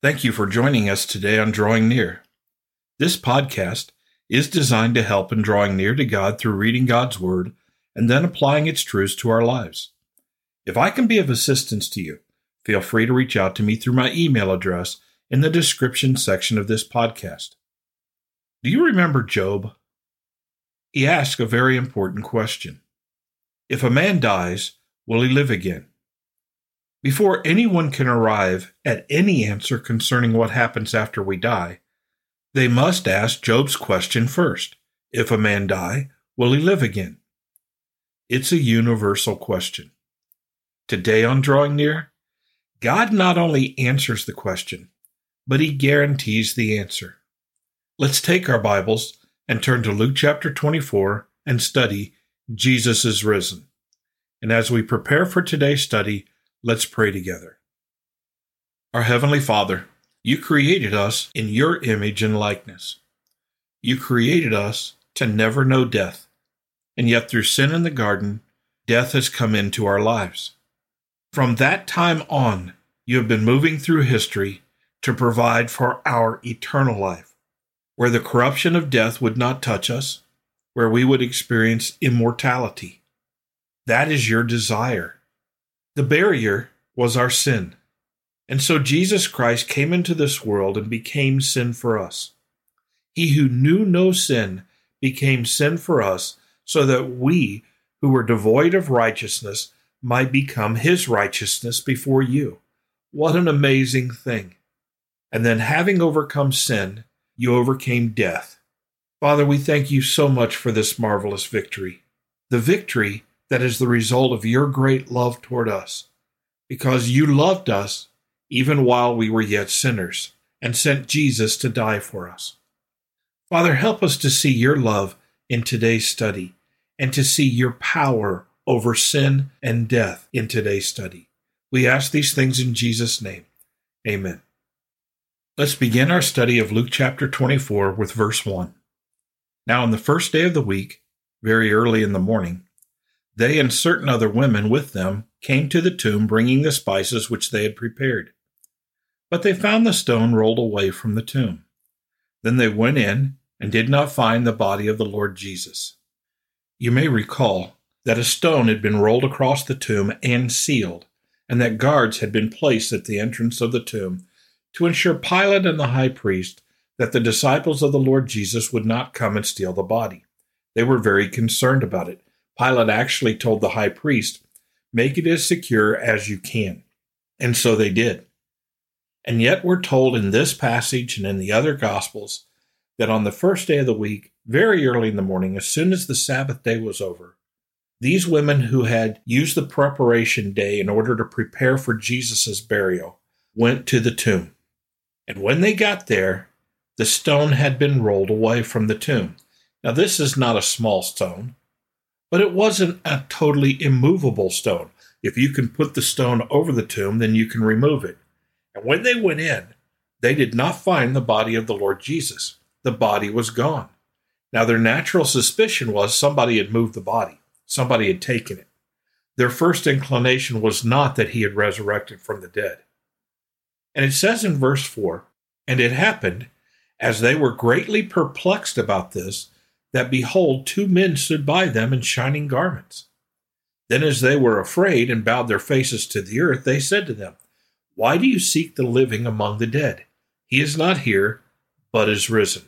Thank you for joining us today on Drawing Near. This podcast is designed to help in drawing near to God through reading God's Word and then applying its truths to our lives. If I can be of assistance to you, feel free to reach out to me through my email address in the description section of this podcast. Do you remember Job? He asked a very important question If a man dies, will he live again? Before anyone can arrive at any answer concerning what happens after we die, they must ask Job's question first. If a man die, will he live again? It's a universal question. Today on Drawing Near, God not only answers the question, but he guarantees the answer. Let's take our Bibles and turn to Luke chapter 24 and study Jesus is risen. And as we prepare for today's study, Let's pray together. Our Heavenly Father, you created us in your image and likeness. You created us to never know death, and yet through sin in the garden, death has come into our lives. From that time on, you have been moving through history to provide for our eternal life, where the corruption of death would not touch us, where we would experience immortality. That is your desire the barrier was our sin. And so Jesus Christ came into this world and became sin for us. He who knew no sin became sin for us, so that we, who were devoid of righteousness, might become his righteousness before you. What an amazing thing. And then, having overcome sin, you overcame death. Father, we thank you so much for this marvelous victory. The victory that is the result of your great love toward us, because you loved us even while we were yet sinners, and sent Jesus to die for us. Father, help us to see your love in today's study, and to see your power over sin and death in today's study. We ask these things in Jesus' name. Amen. Let's begin our study of Luke chapter 24 with verse 1. Now, on the first day of the week, very early in the morning, they and certain other women with them came to the tomb bringing the spices which they had prepared. But they found the stone rolled away from the tomb. Then they went in and did not find the body of the Lord Jesus. You may recall that a stone had been rolled across the tomb and sealed, and that guards had been placed at the entrance of the tomb to ensure Pilate and the high priest that the disciples of the Lord Jesus would not come and steal the body. They were very concerned about it Pilate actually told the high priest, Make it as secure as you can. And so they did. And yet we're told in this passage and in the other Gospels that on the first day of the week, very early in the morning, as soon as the Sabbath day was over, these women who had used the preparation day in order to prepare for Jesus' burial went to the tomb. And when they got there, the stone had been rolled away from the tomb. Now, this is not a small stone. But it wasn't a totally immovable stone. If you can put the stone over the tomb, then you can remove it. And when they went in, they did not find the body of the Lord Jesus. The body was gone. Now, their natural suspicion was somebody had moved the body, somebody had taken it. Their first inclination was not that he had resurrected from the dead. And it says in verse 4 And it happened, as they were greatly perplexed about this, that behold, two men stood by them in shining garments. Then, as they were afraid and bowed their faces to the earth, they said to them, Why do you seek the living among the dead? He is not here, but is risen.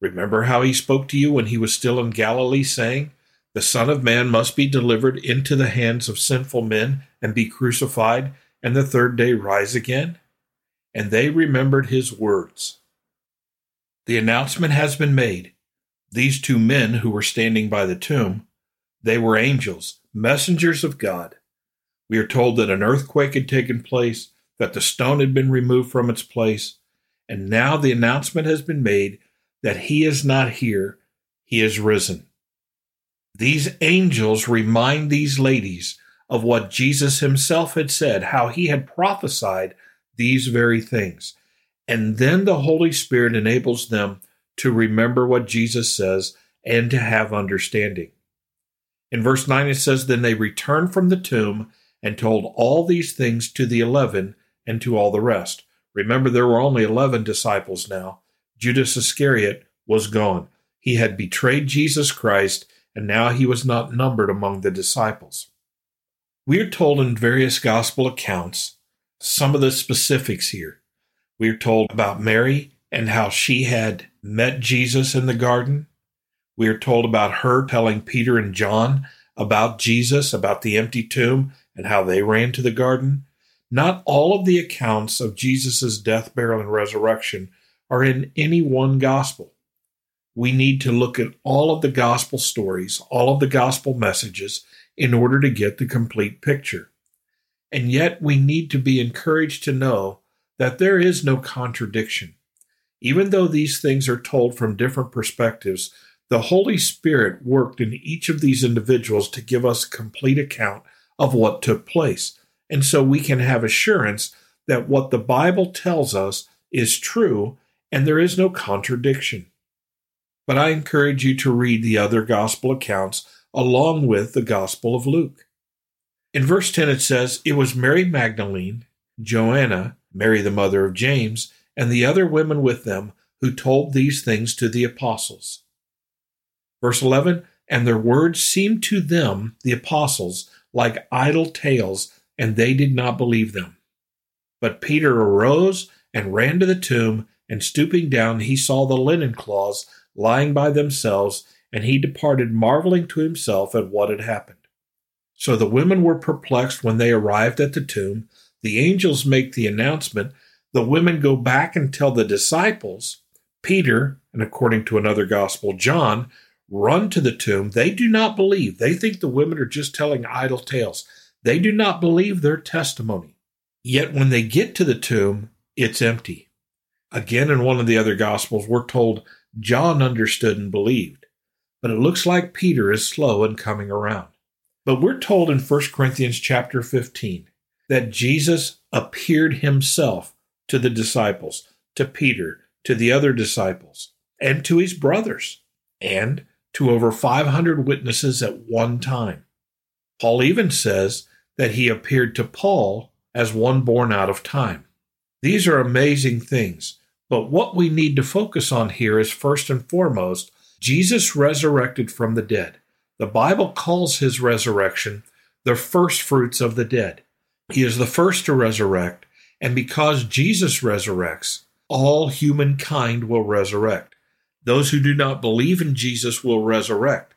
Remember how he spoke to you when he was still in Galilee, saying, The Son of Man must be delivered into the hands of sinful men and be crucified, and the third day rise again? And they remembered his words. The announcement has been made these two men who were standing by the tomb, they were angels, messengers of God. We are told that an earthquake had taken place, that the stone had been removed from its place, and now the announcement has been made that he is not here, he is risen. These angels remind these ladies of what Jesus himself had said, how he had prophesied these very things. And then the Holy Spirit enables them to remember what Jesus says and to have understanding. In verse 9, it says, Then they returned from the tomb and told all these things to the eleven and to all the rest. Remember, there were only 11 disciples now. Judas Iscariot was gone. He had betrayed Jesus Christ, and now he was not numbered among the disciples. We are told in various gospel accounts some of the specifics here. We are told about Mary and how she had met Jesus in the garden. We are told about her telling Peter and John about Jesus, about the empty tomb, and how they ran to the garden. Not all of the accounts of Jesus' death, burial, and resurrection are in any one gospel. We need to look at all of the gospel stories, all of the gospel messages, in order to get the complete picture. And yet, we need to be encouraged to know that there is no contradiction. Even though these things are told from different perspectives, the Holy Spirit worked in each of these individuals to give us a complete account of what took place. And so we can have assurance that what the Bible tells us is true and there is no contradiction. But I encourage you to read the other gospel accounts along with the Gospel of Luke. In verse 10, it says, It was Mary Magdalene, Joanna, Mary the mother of James, and the other women with them who told these things to the apostles. Verse 11, And their words seemed to them, the apostles, like idle tales, and they did not believe them. But Peter arose and ran to the tomb, and stooping down, he saw the linen cloths lying by themselves, and he departed, marveling to himself at what had happened. So the women were perplexed when they arrived at the tomb. The angels make the announcement. The women go back and tell the disciples. Peter, and according to another gospel, John, run to the tomb. They do not believe. They think the women are just telling idle tales. They do not believe their testimony. Yet when they get to the tomb, it's empty. Again, in one of the other gospels, we're told John understood and believed. But it looks like Peter is slow in coming around. But we're told in 1 Corinthians chapter 15 that Jesus appeared himself to the disciples, to Peter, to the other disciples, and to his brothers, and to over 500 witnesses at one time. Paul even says that he appeared to Paul as one born out of time. These are amazing things, but what we need to focus on here is first and foremost Jesus resurrected from the dead. The Bible calls his resurrection the first fruits of the dead. He is the first to resurrect, and because Jesus resurrects, all humankind will resurrect. Those who do not believe in Jesus will resurrect,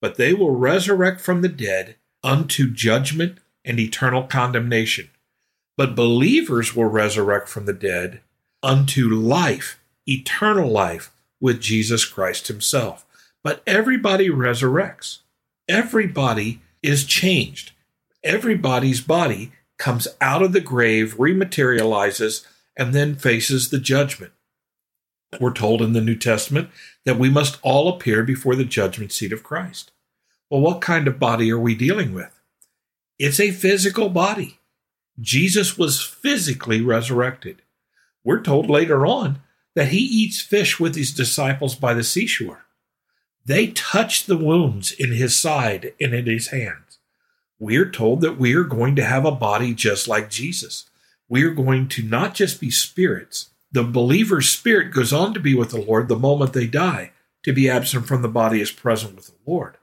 but they will resurrect from the dead unto judgment and eternal condemnation. But believers will resurrect from the dead unto life, eternal life with Jesus Christ Himself. But everybody resurrects. Everybody is changed. Everybody's body comes out of the grave, rematerializes, and then faces the judgment. We're told in the New Testament that we must all appear before the judgment seat of Christ. Well, what kind of body are we dealing with? It's a physical body. Jesus was physically resurrected. We're told later on that he eats fish with his disciples by the seashore. They touch the wounds in his side and in his hands. We're told that we are going to have a body just like Jesus. We are going to not just be spirits, the believer's spirit goes on to be with the Lord the moment they die. To be absent from the body is present with the Lord.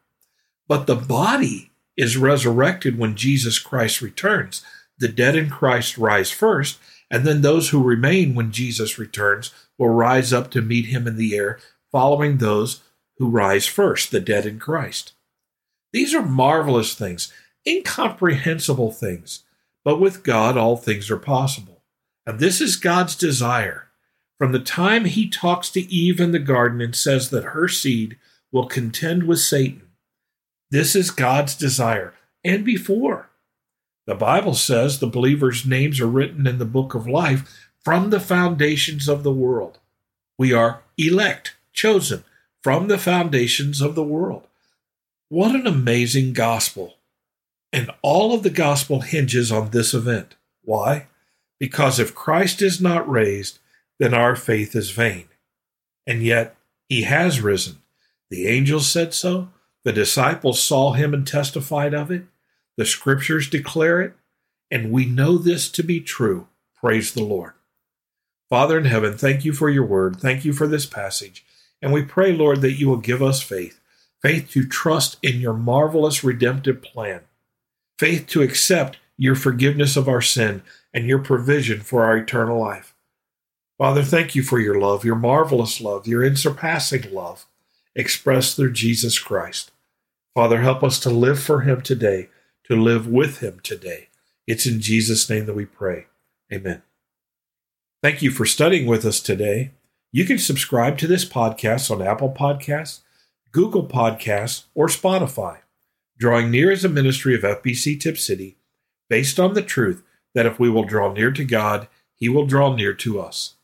But the body is resurrected when Jesus Christ returns. The dead in Christ rise first, and then those who remain when Jesus returns will rise up to meet him in the air, following those who rise first, the dead in Christ. These are marvelous things, incomprehensible things, but with God all things are possible. And this is God's desire. From the time he talks to Eve in the garden and says that her seed will contend with Satan, this is God's desire. And before, the Bible says the believers' names are written in the book of life from the foundations of the world. We are elect, chosen from the foundations of the world. What an amazing gospel! And all of the gospel hinges on this event. Why? Because if Christ is not raised, then our faith is vain. And yet, he has risen. The angels said so. The disciples saw him and testified of it. The scriptures declare it. And we know this to be true. Praise the Lord. Father in heaven, thank you for your word. Thank you for this passage. And we pray, Lord, that you will give us faith faith to trust in your marvelous redemptive plan, faith to accept your forgiveness of our sin and your provision for our eternal life. Father, thank you for your love, your marvelous love, your unsurpassing love expressed through Jesus Christ. Father, help us to live for him today, to live with him today. It's in Jesus' name that we pray. Amen. Thank you for studying with us today. You can subscribe to this podcast on Apple Podcasts, Google Podcasts, or Spotify. Drawing Near is a ministry of FBC Tipp City based on the truth that if we will draw near to God, He will draw near to us.